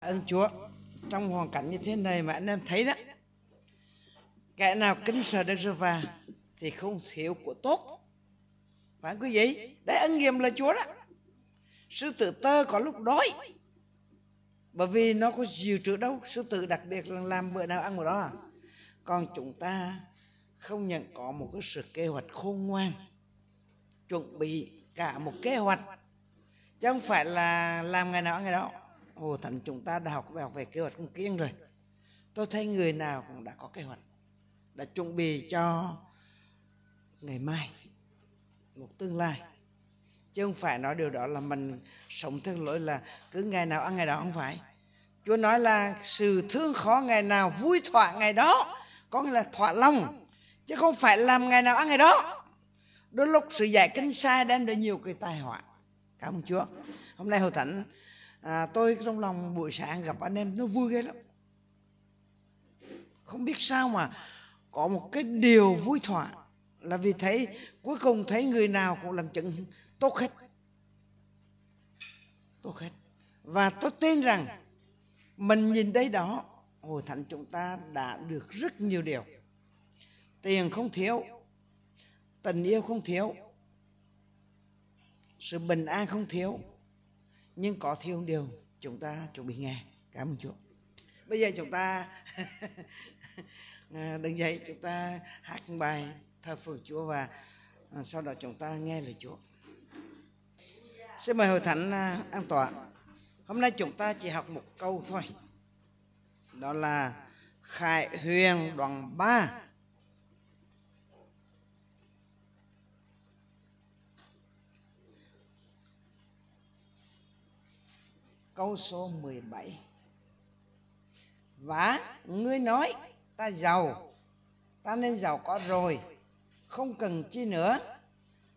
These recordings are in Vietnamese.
ơn Chúa. Trong hoàn cảnh như thế này mà anh em thấy đó, kẻ nào kính sợ Đức giê va thì không thiếu của tốt. Phải không quý vị? Đấy, ân nghiệm là Chúa đó. Sư tử tơ có lúc đói, bởi vì nó có dự trữ đâu. Sư tử đặc biệt là làm bữa nào ăn bữa đó à. Còn chúng ta không nhận có một cái sự kế hoạch khôn ngoan, chuẩn bị cả một kế hoạch, chứ không phải là làm ngày nào ăn ngày đó. Hồ Thánh chúng ta đã học bài học về kế hoạch công kiến rồi. Tôi thấy người nào cũng đã có kế hoạch, đã chuẩn bị cho ngày mai, một tương lai. Chứ không phải nói điều đó là mình sống theo lỗi là cứ ngày nào ăn, ngày đó không phải. Chúa nói là sự thương khó ngày nào vui thỏa ngày đó, có nghĩa là thỏa lòng, chứ không phải làm ngày nào ăn, ngày đó. Đôi lúc sự dạy kinh sai đem đến nhiều cái tai họa. Cảm ơn Chúa. Hôm nay Hồ thánh à, tôi trong lòng buổi sáng gặp anh em nó vui ghê lắm. Không biết sao mà có một cái điều vui thỏa là vì thấy cuối cùng thấy người nào cũng làm chứng tốt hết. Tốt hết. Và tôi tin rằng mình nhìn thấy đó hồi thánh chúng ta đã được rất nhiều điều. Tiền không thiếu tình yêu không thiếu sự bình an không thiếu nhưng có thiếu điều chúng ta chuẩn bị nghe. Cảm ơn chúa. Bây giờ chúng ta đứng dậy, chúng ta hát bài thờ phượng chúa và à, sau đó chúng ta nghe lời chúa. Xin mời hội thánh à, an tọa. Hôm nay chúng ta chỉ học một câu thôi. Đó là khải huyền đoạn 3 câu số 17 và ngươi nói, ta giàu, ta nên giàu có rồi, không cần chi nữa.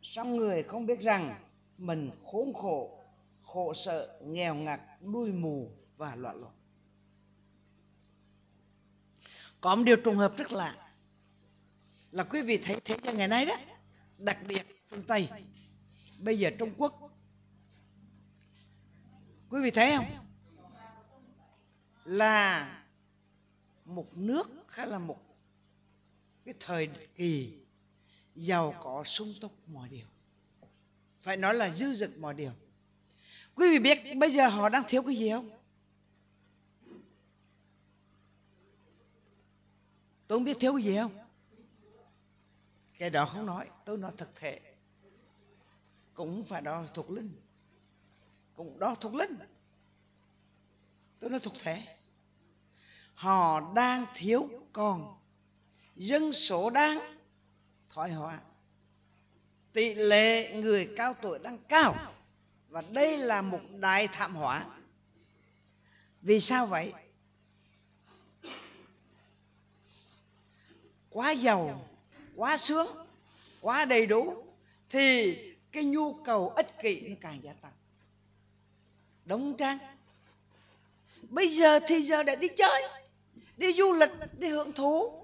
Song người không biết rằng mình khốn khổ khổ sợ nghèo ngặt, đuôi mù và loạn lộn có một điều trùng hợp rất lạ, là quý vị thấy thế cho ngày nay đó, đặc biệt phương tây. Bây giờ trung quốc quý vị thấy không? Là một nước hay là một. Cái thời kỳ giàu có sung túc mọi điều. Phải nói là dư dật mọi điều. Quý vị biết bây giờ họ đang thiếu cái gì không? Tôi không biết thiếu cái gì không? Cái đó không nói, tôi nói thực thể. Cũng phải đó thuộc linh cũng đó thuộc linh. Tôi nói thuộc thể. Họ đang thiếu con. Dân số đang thoái hóa. Tỷ lệ người cao tuổi đang cao. Và đây là một đại thảm họa. Vì sao vậy? Quá giàu, quá sướng, quá đầy đủ, thì cái nhu cầu ích kỷ nó càng gia tăng đóng trang. Bây giờ thì giờ để đi chơi, đi du lịch, đi hưởng thú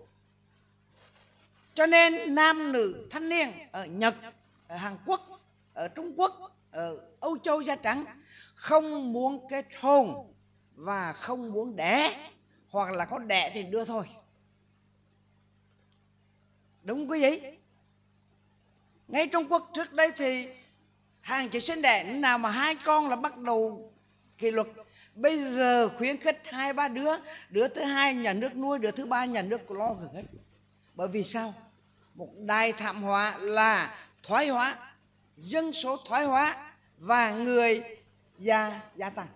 cho nên nam nữ thanh niên ở nhật, ở hàn quốc, ở trung quốc, ở âu châu da trắng không muốn kết hôn và không muốn đẻ, hoặc là có đẻ thì đưa thôi. Đúng quý vị? Ngay trung quốc trước đây thì hàng chị sinh đẻ, nào mà hai con là bắt đầu kỷ luật. Bây giờ khuyến khích hai ba đứa đứa thứ hai nhà nước nuôi đứa thứ ba nhà nước lo gần hết. Bởi vì sao? Một đại thảm họa là thoái hóa dân số thoái hóa và người già gia tăng.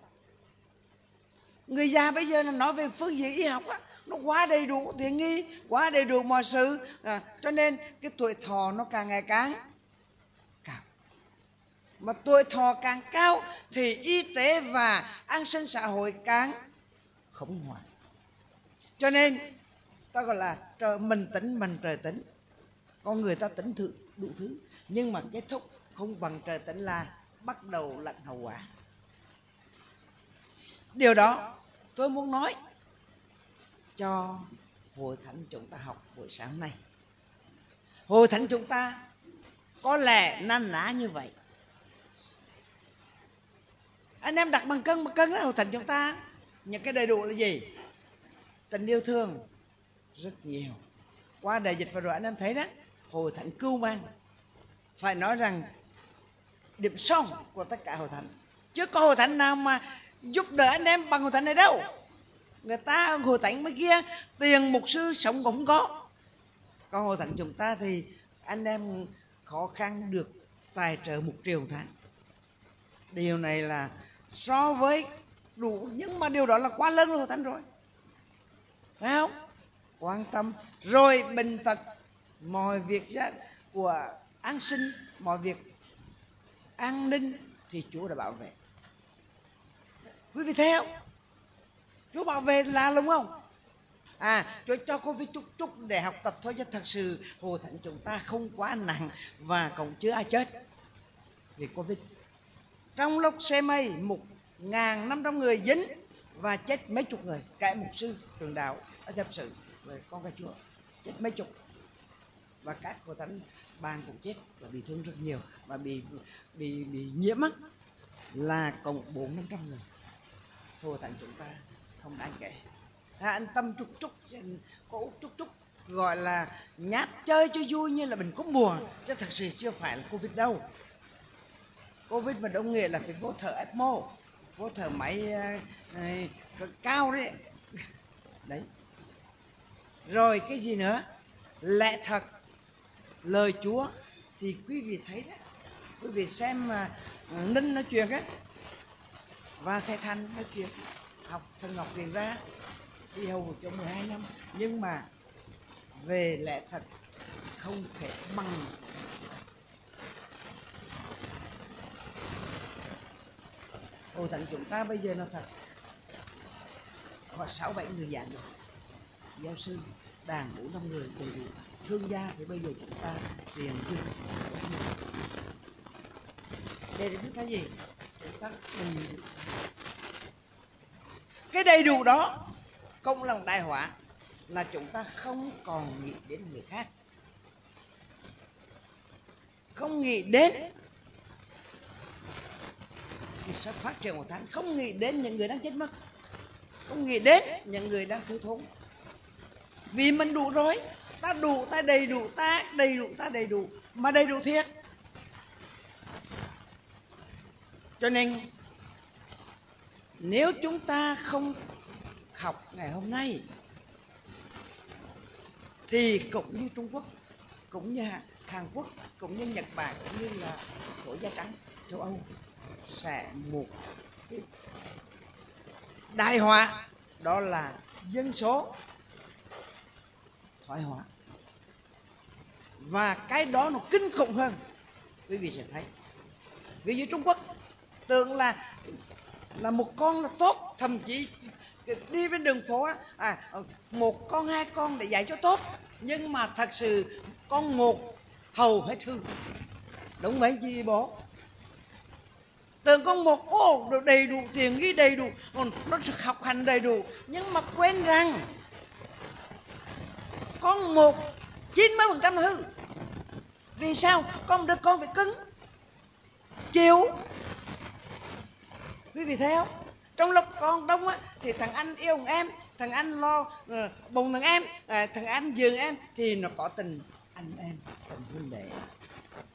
Người già bây giờ là nói về phương diện y học á nó quá đầy đủ tiện nghi quá đầy đủ mọi sự. À, cho nên cái tuổi thọ nó càng ngày càng mà tuổi thọ càng cao thì y tế và an sinh xã hội càng khủng hoảng. Cho nên, ta gọi là trời, mình tính mình trời tính con người ta tính thử đủ thứ. Nhưng mà kết thúc không bằng trời tính là bắt đầu lạnh hậu quả. Điều đó tôi muốn nói cho hội thánh chúng ta học buổi sáng nay. Hội thánh chúng ta có lẽ nan nã như vậy anh em đặt bằng cân bằng cân đó hội thánh chúng ta. Những cái đầy đủ là gì? Tình yêu thương. Rất nhiều. Qua đại dịch vừa rồi anh em thấy đó hội thánh cưu mang. Phải nói rằng, điểm son của tất cả hội thánh chứ có hội thánh nào mà giúp đỡ anh em bằng hội thánh này đâu. Người ta hội thánh mới kia, tiền mục sư sống cũng không có còn hội thánh chúng ta thì anh em khó khăn được tài trợ một triệu tháng điều này là so với đủ, nhưng mà điều đó là quá lớn rồi, thánh rồi. Phải không? Quan tâm. Rồi bệnh tật. Mọi việc của an sinh, mọi việc an ninh thì Chúa đã bảo vệ. Quý vị thấy không? Chúa bảo vệ là đúng không? À Chúa cho cô vi chút chút để học tập thôi, chứ thật sự hồ thánh chúng ta không quá nặng và cũng chưa ai chết. Vì covid trong lúc xe mây một ngàn năm trăm người dính và chết mấy chục người. Cả mục sư trường đạo ở giáp sự về con cái chúa chết mấy chục. Và các cô thánh ban cũng chết và bị thương rất nhiều và bị bị bị nhiễm á. Là cộng bốn năm trăm người. Thua thành chúng ta không đáng kể. À, anh tâm chút chút có út chút chút gọi là nhát chơi cho vui như là mình có mùa. Chứ thật sự chưa phải là covid đâu covid mà đông nghĩa là phải vô thở ecmo vô thở máy uh, cao đấy. Đấy. Rồi cái gì nữa? Lẽ thật lời chúa thì quý vị thấy đó. Quý vị xem mà uh, ninh nói chuyện á và thầy thanh nói chuyện học thần ngọc viện ra đi hầu cho 12 năm. Nhưng mà về lẽ thật không thể bằng Ồ thằng chúng ta bây giờ nó thật. Có sáu bảy người giảng rồi. Giáo sư, đàn ngũ năm người đầy đủ Thương gia thì bây giờ chúng ta tiền dư là chúng ta gì? Chúng ta đầy đủ. Cái đầy đủ đó, Công lòng đại họa Là chúng ta không còn nghĩ đến người khác. Không nghĩ đến thì sẽ phát triển một thánh không nghĩ đến những người đang chết mất. Không nghĩ đến những người đang thiếu thốn. Vì mình đủ rồi. Ta đủ, ta đầy đủ, ta đầy đủ, ta đầy đủ. Mà đầy đủ thiệt. Cho nên, nếu chúng ta không học ngày hôm nay, thì cũng như Trung Quốc, cũng như Hàn Quốc, cũng như Nhật Bản, cũng như là Thổ da Trắng, châu Âu sẽ một cái đại họa đó là dân số. Thoái hóa. Và cái đó nó kinh khủng hơn quý vị sẽ thấy. Ví dụ Trung Quốc tưởng là là một con là tốt thậm chí đi bên đường phố à, một con hai con để dạy cho tốt. Nhưng mà thật sự con một hầu hết hư. Đúng mấy gì bố tưởng con một ô được đầy đủ tiền ghi đầy đủ còn nó sẽ học hành đầy đủ. Nhưng mà quên rằng con một chín mươi phần trăm hư. Vì sao? Con được con phải cứng chịu. Quý vị thấy không? Trong lúc con đông á thì thằng anh yêu thằng em thằng anh lo uh, bồng thằng em uh, thằng anh giường em thì nó có tình anh em tình huynh đệ.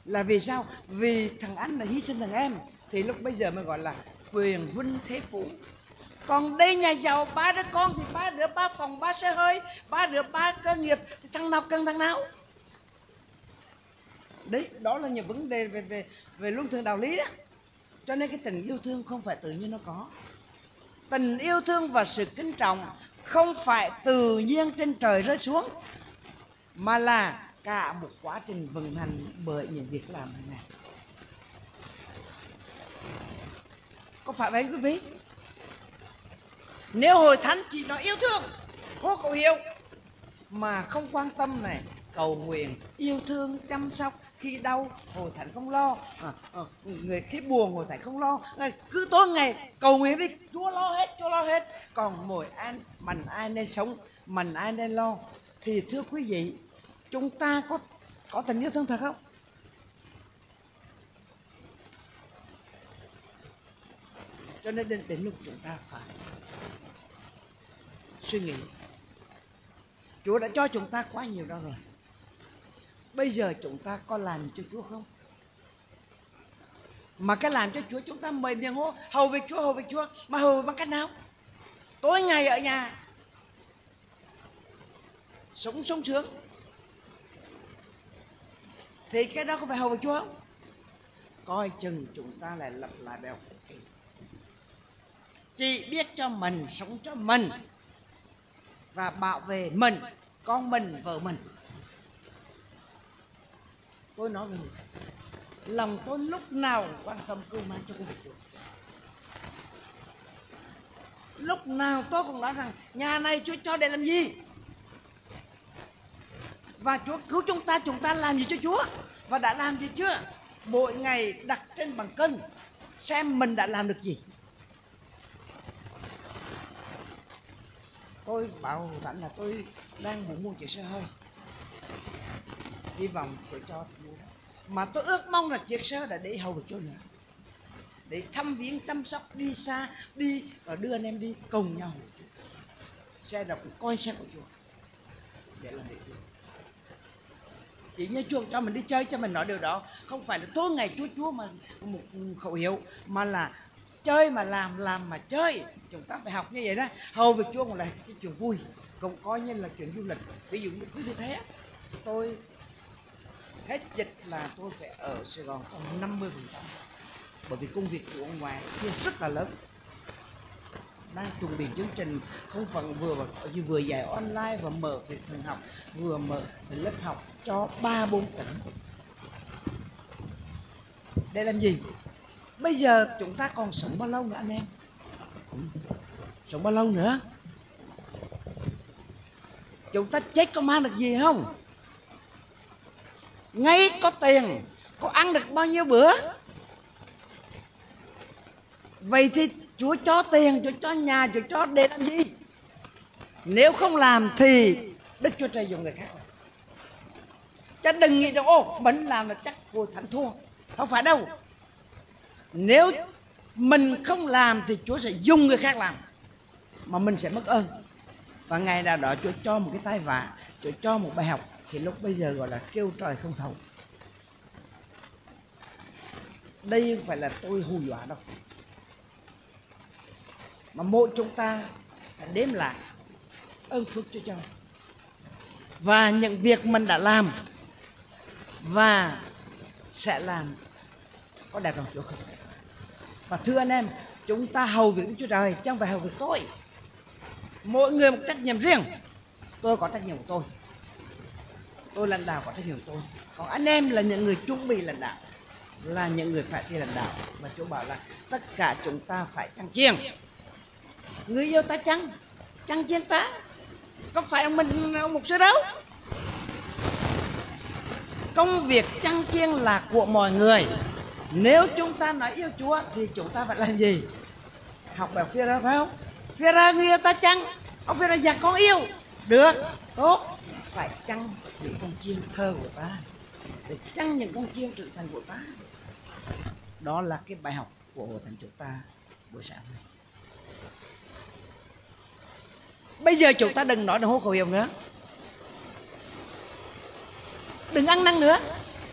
Là vì sao? Vì thằng anh là hy sinh thằng em thì lúc bây giờ mới gọi là quyền huynh thế phú còn đây nhà giàu, ba đứa con thì ba đứa, ba phòng, ba xe hơi, ba đứa, ba cơ nghiệp, thì thằng nào cần thằng nào? Đấy, đó là những vấn đề về về về luân thường đạo lý đó cho nên cái tình yêu thương không phải tự nhiên nó có. Tình yêu thương và sự kính trọng không phải tự nhiên trên trời rơi xuống, mà là cả một quá trình vận hành bởi những việc làm hàng ngày. Có phải vậy quý vị? Nếu hội thánh chỉ nói yêu thương có cầu hiệu mà không quan tâm này cầu nguyện yêu thương chăm sóc khi đau hội thánh không lo. À, à, người khi buồn hội thánh không lo. À, cứ tối ngày cầu nguyện đi chúa lo hết chúa lo hết. Còn mỗi an, mình ai nên sống mình ai nên lo. Thì thưa quý vị chúng ta có có tình yêu thương thật không? Cho nên đến, đến lúc chúng ta phải suy nghĩ Chúa đã cho chúng ta quá nhiều đó rồi Bây giờ chúng ta có làm cho Chúa không? Mà cái làm cho Chúa chúng ta mời miệng hô Hầu việc Chúa, hầu việc Chúa Mà hầu bằng cách nào? Tối ngày ở nhà Sống sống sướng Thì cái đó có phải hầu việc Chúa không? Coi chừng chúng ta lại lặp lại bài học chỉ biết cho mình, sống cho mình. Và bảo vệ mình, con mình, vợ mình. Tôi nói với người lòng tôi lúc nào quan tâm cưu mang cho công việc Chúa lúc nào tôi cũng nói rằng nhà này Chúa cho để làm gì? Và Chúa cứu chúng ta chúng ta làm gì cho Chúa? Và đã làm gì chưa? Mỗi ngày đặt trên bằng cân xem mình đã làm được gì. Tôi bảo thẳng là tôi đang muốn mua chiếc xe hơi. Hy vọng tôi cho mà tôi ước mong là chiếc xe là để hầu được chỗ nữa. Để thăm viếng, chăm sóc, đi xa, đi và đưa anh em đi cùng nhau. Xe đọc coi xe của chùa để làm việc chỉ như chúa cho mình đi chơi cho mình nói điều đó. Không phải là tối ngày chúa chúa mà một khẩu hiệu, mà là chơi mà làm làm mà chơi. Chúng ta phải học như vậy đó. Hầu việc chúa còn là cái chuyện vui, cũng coi như là chuyện du lịch. Ví dụ như quý vị thế, tôi hết dịch là tôi phải ở Sài Gòn còn 50 phần trăm. Bởi vì công việc của ông ngoài kia rất là lớn. Đang chuẩn bị chương trình, không phần vừa như vừa dạy online và mở việc thần học, vừa mở lớp học cho ba bốn tỉnh. Để làm gì? Bây giờ chúng ta còn sống bao lâu nữa anh em? Sống bao lâu nữa? Chúng ta chết có mang được gì không? Ngay có tiền, có ăn được bao nhiêu bữa? Vậy thì chúa cho tiền, chúa cho nhà, chúa cho để làm gì? Nếu không làm thì đức chúa trời dùng người khác. Chứ đừng nghĩ rằng ô mình làm là chắc cô thánh thua. Không phải đâu nếu mình không làm thì chúa sẽ dùng người khác làm, mà mình sẽ mất ơn. Và ngày nào đó chúa cho một cái tai vạ, chúa cho một bài học thì lúc bây giờ gọi là kêu trời không thầu. Đây không phải là tôi hù dọa đâu, mà mỗi chúng ta đếm lại ơn phước cho cho. Và những việc mình đã làm và sẽ làm có đẹp lòng Chúa không? Và thưa anh em, chúng ta hầu việc Chúa Trời chẳng phải hầu việc tôi. Mỗi người một trách nhiệm riêng. Tôi có trách nhiệm của tôi. Tôi lãnh đạo có trách nhiệm của tôi. Còn anh em là những người chuẩn bị lãnh đạo, là những người phải đi lãnh đạo. Và chúa bảo là tất cả chúng ta phải chăng chiên. Người yêu ta chăng? Chăng chiên ta? Có phải ông mình ông một sư đâu? Công việc chăng chiên là của mọi người nếu chúng ta nói yêu chúa thì chúng ta phải làm gì? Học bài phía ra phải không? Phía ra người yêu ta chăng? Ông phía ra dạ con yêu. Được, tốt. Phải chăng những con chiên thơ của ta? Để chăng những con chiên trưởng thành của ta? Đó là cái bài học của hội thánh chúng ta buổi sáng này bây giờ chúng ta đừng nói đồng hô khẩu hiệu nữa. Đừng ăn năn nữa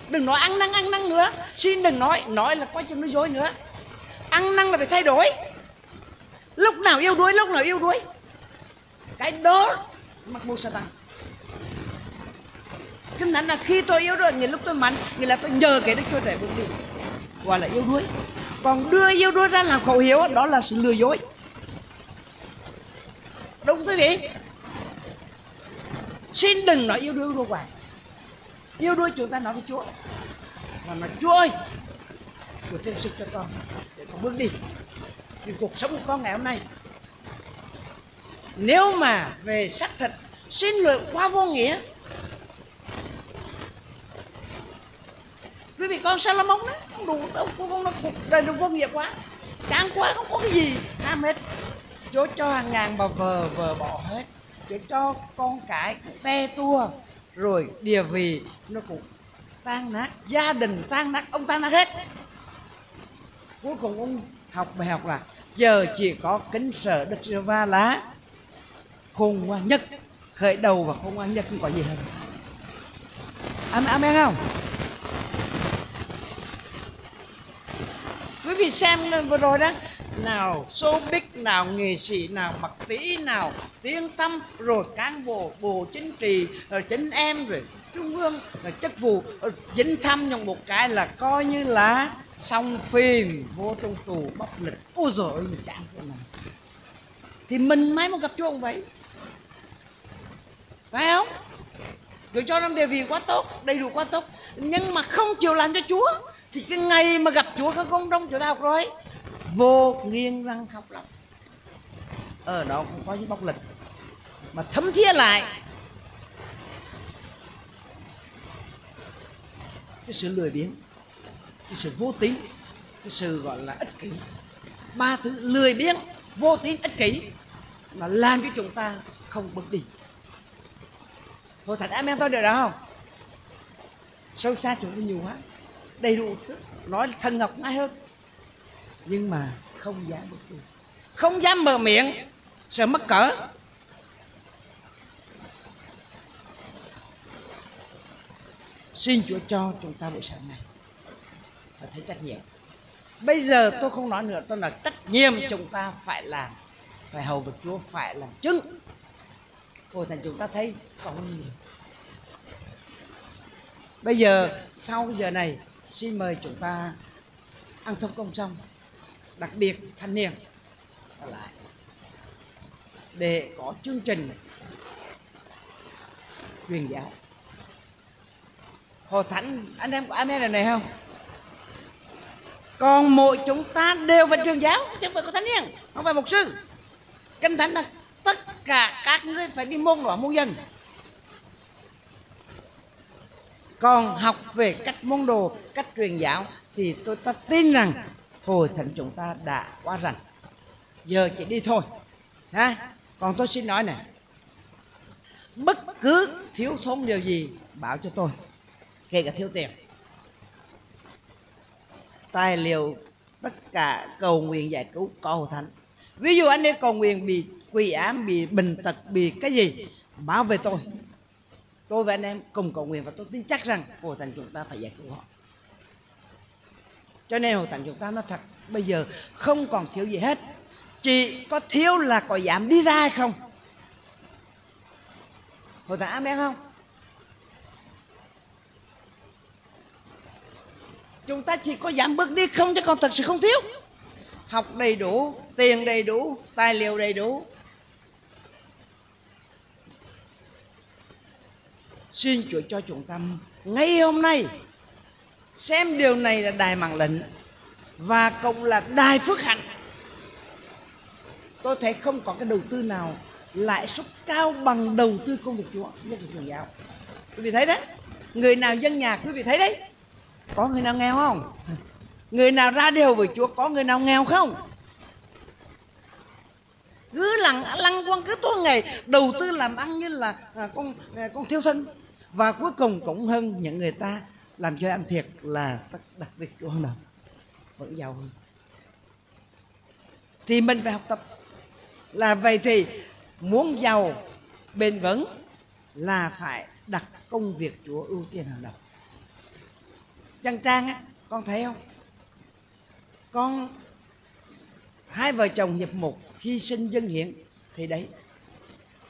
đừng nói ăn năn ăn năn nữa. Xin đừng nói nói là quá chừng nói dối nữa. Ăn năn là phải thay đổi. Lúc nào yêu đuối, lúc nào yêu đuối. Cái đó, mặc mù sa tăng kinh thánh là khi tôi yêu rồi nghĩa lúc tôi mạnh nghĩa là tôi nhờ cái đức chúa trời bước đi. Gọi là yêu đuối. Còn đưa yêu đuối ra làm khẩu hiệu, đó là sự lừa dối. Đúng quý vị? Xin đừng nói yêu đuối đuối hoài yêu đuôi chúng ta nói với chúa. Mà nói chúa ơi, chúa thêm sức cho con để con bước đi. Vì cuộc sống của con ngày hôm nay, nếu mà về xác thịt xin lỗi quá vô nghĩa, quý vị con Salomon đó không đủ đâu, con nó cuộc đời nó vô nghĩa quá. Chán quá, không có cái gì. Ham hết Chúa cho hàng ngàn bà vờ vờ bỏ hết. Chúa cho con cái te tua rồi địa vị nó cũng tan nát gia đình tan nát ông tan nát hết. Cuối cùng ông học bài học là giờ chỉ có kính sợ đức giê va lá khôn ngoan nhất khởi đầu và khôn ngoan nhất không có gì hơn. Amen, amen không? Quý vị xem vừa rồi đó nào showbiz nào, nghệ sĩ nào, mặc tí nào, tiếng tâm rồi cán bộ bộ chính trị, rồi chính em, rồi trung ương, rồi chức vụ dính thăm trong một cái là coi như là xong phim, vô trong tù, bóc lịch. Ôi rồi mình chán cái này. Thì mình may mà gặp chúa ông vậy. Phải không? Rồi cho năm đề vị quá tốt, đầy đủ quá tốt. Nhưng mà không chịu làm cho chúa, thì cái ngày mà gặp chúa, không công trong chỗ ta học rồi vô nghiêng răng khóc lóc. Ở đó cũng có những bóc lịch mà thấm thía lại. Cái sự lười biếng, cái sự vô tín, cái sự gọi là ích kỷ. Ba thứ lười biếng, vô tín, ích kỷ mà làm cho chúng ta không bước đi Thôi thánh amen tôi được đó không? Sâu xa chúng ta nhiều quá. Đầy đủ thứ, nói thân ngọc ngay hơn nhưng mà không dám bước đi. Không dám mở miệng, sợ mất cỡ. Xin Chúa cho chúng ta buổi sáng này phải thấy trách nhiệm. Bây giờ tôi không nói nữa, tôi nói trách nhiệm chúng ta phải làm, phải hầu việc Chúa, phải làm chứng. Hồi thành chúng ta thấy có nhiều. Bây giờ, sau giờ này, xin mời chúng ta ăn thông công xong đặc biệt thanh niên. Lại để có chương trình truyền giáo. Hồ thánh anh em có amen này, này không? Còn mỗi chúng ta đều phải truyền giáo chứ không phải có thanh niên không phải mục sư. Kinh thánh là tất cả các ngươi phải đi môn đồ môn dân. Còn học về cách môn đồ cách truyền giáo thì tôi ta tin rằng hồi thánh chúng ta đã quá rảnh, giờ chỉ đi thôi. Ha? Còn tôi xin nói này. Bất cứ thiếu thốn điều gì bảo cho tôi. Kể cả thiếu tiền. Tài liệu tất cả cầu nguyện giải cứu cầu thánh. Ví dụ anh ấy cầu nguyện bị quỷ ám bị bệnh tật bị cái gì báo về tôi. Tôi và anh em cùng cầu nguyện và tôi tin chắc rằng hội thánh chúng ta phải giải cứu họ cho nên hội thánh chúng ta nó thật, bây giờ không còn thiếu gì hết. Chỉ có thiếu là có dám đi ra hay không? Hội thánh amen không? Chúng ta chỉ có giảm bước đi không chứ còn thật sự không thiếu. Học đầy đủ, tiền đầy đủ, tài liệu đầy đủ. Xin chúa cho chúng ta ngay hôm nay xem điều này là đài mạng lệnh và cũng là đài phước hạnh. Tôi thấy không có cái đầu tư nào lãi suất cao bằng đầu tư công việc chúa nhất là truyền giáo. Quý vị thấy đấy người nào dân nhà quý vị thấy đấy. Có người nào nghèo không? Người nào ra đều với chúa có người nào nghèo không? Cứ lặng lăng quăng cứ tối ngày đầu tư làm ăn như là à, con à, con thiếu thân. Và cuối cùng cũng hơn những người ta làm cho ăn thiệt là đặc biệt chúa hơn nào vẫn giàu hơn. Thì mình phải học tập. Là vậy thì muốn giàu bền vững là phải đặt công việc chúa ưu tiên hàng đầu. Chân trang á con thấy không? Con hai vợ chồng hiệp một hy sinh dân hiện thì đấy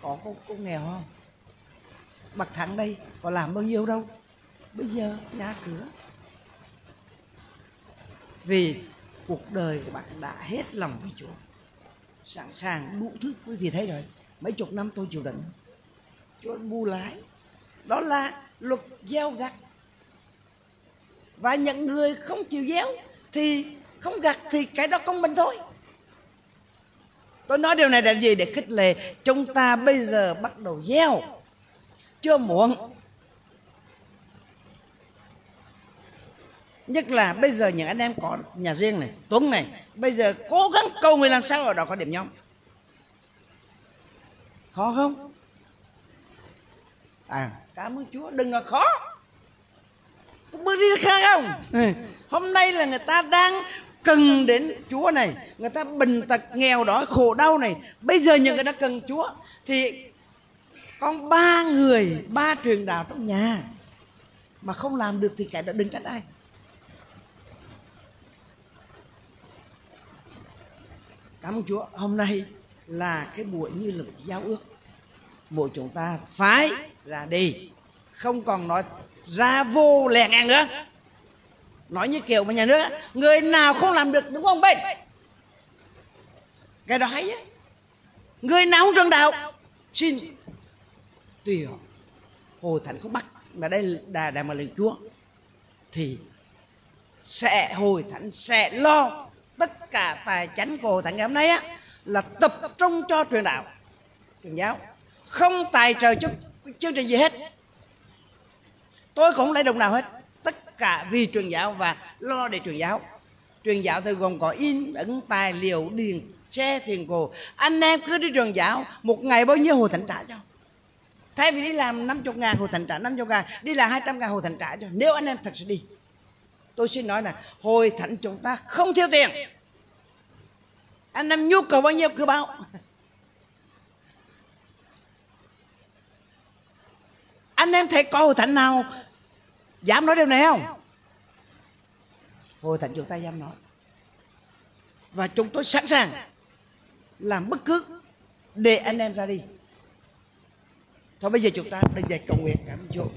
có có, có nghèo không? Bậc thẳng đây có làm bao nhiêu đâu bây giờ nhà cửa. Vì cuộc đời của bạn đã hết lòng với Chúa. Sẵn sàng đủ thứ quý vị thấy rồi. Mấy chục năm tôi chịu đựng. Chúa bu lái. Đó là luật gieo gặt. Và những người không chịu gieo thì không gặt thì cái đó công bình thôi. Tôi nói điều này là gì? Để khích lệ. Chúng ta bây giờ bắt đầu gieo. Chưa muộn. Nhất là bây giờ những anh em có nhà riêng này tuấn này bây giờ cố gắng cầu người làm sao ở đó có điểm nhóm. Khó không? À cảm ơn chúa đừng là khó. Bước đi khác không? Hôm nay là người ta đang cần đến Chúa này người ta bình tật nghèo đói khổ đau này. Bây giờ những người ta cần Chúa thì con ba người ba truyền đạo trong nhà mà không làm được thì cái đó đừng trách ai cảm ơn Chúa. Hôm nay là cái buổi như là giao ước. Mỗi chúng ta phải ra đi. Không còn nói ra vô lẻ ngang nữa. Nói như kiểu mà nhà nước người nào không làm được đúng không bên? Cái đó hay á. người nào không trường đạo? Xin tùy họ hồ thánh không bắt. Mà đây là đà mà lời chúa. Thì sẽ hồi thánh sẽ lo tất cả tài chánh của hội thánh ngày hôm nay á, là tập trung cho truyền đạo, truyền giáo. Không tài trợ cho chương trình gì hết. Tôi cũng lấy đồng nào hết. Tất cả vì truyền giáo và lo để truyền giáo. Truyền giáo thì gồm có in, ấn, tài, liệu, điền xe tiền cổ anh em cứ đi truyền giáo, một ngày bao nhiêu hồ thánh trả cho? Thay vì đi làm 50 ngàn hồ thành trả 50 ngàn, đi làm 200 ngàn hồ thành trả cho. Nếu anh em thật sự đi tôi xin nói là hồi thánh chúng ta không thiếu tiền. Anh em nhu cầu bao nhiêu cứ báo. Anh em thấy có hội thánh nào dám nói điều này không? Hội thánh chúng ta dám nói. Và chúng tôi sẵn sàng làm bất cứ để anh em ra đi. Thôi bây giờ chúng ta đừng dạy cầu nguyện cảm ơn chúa.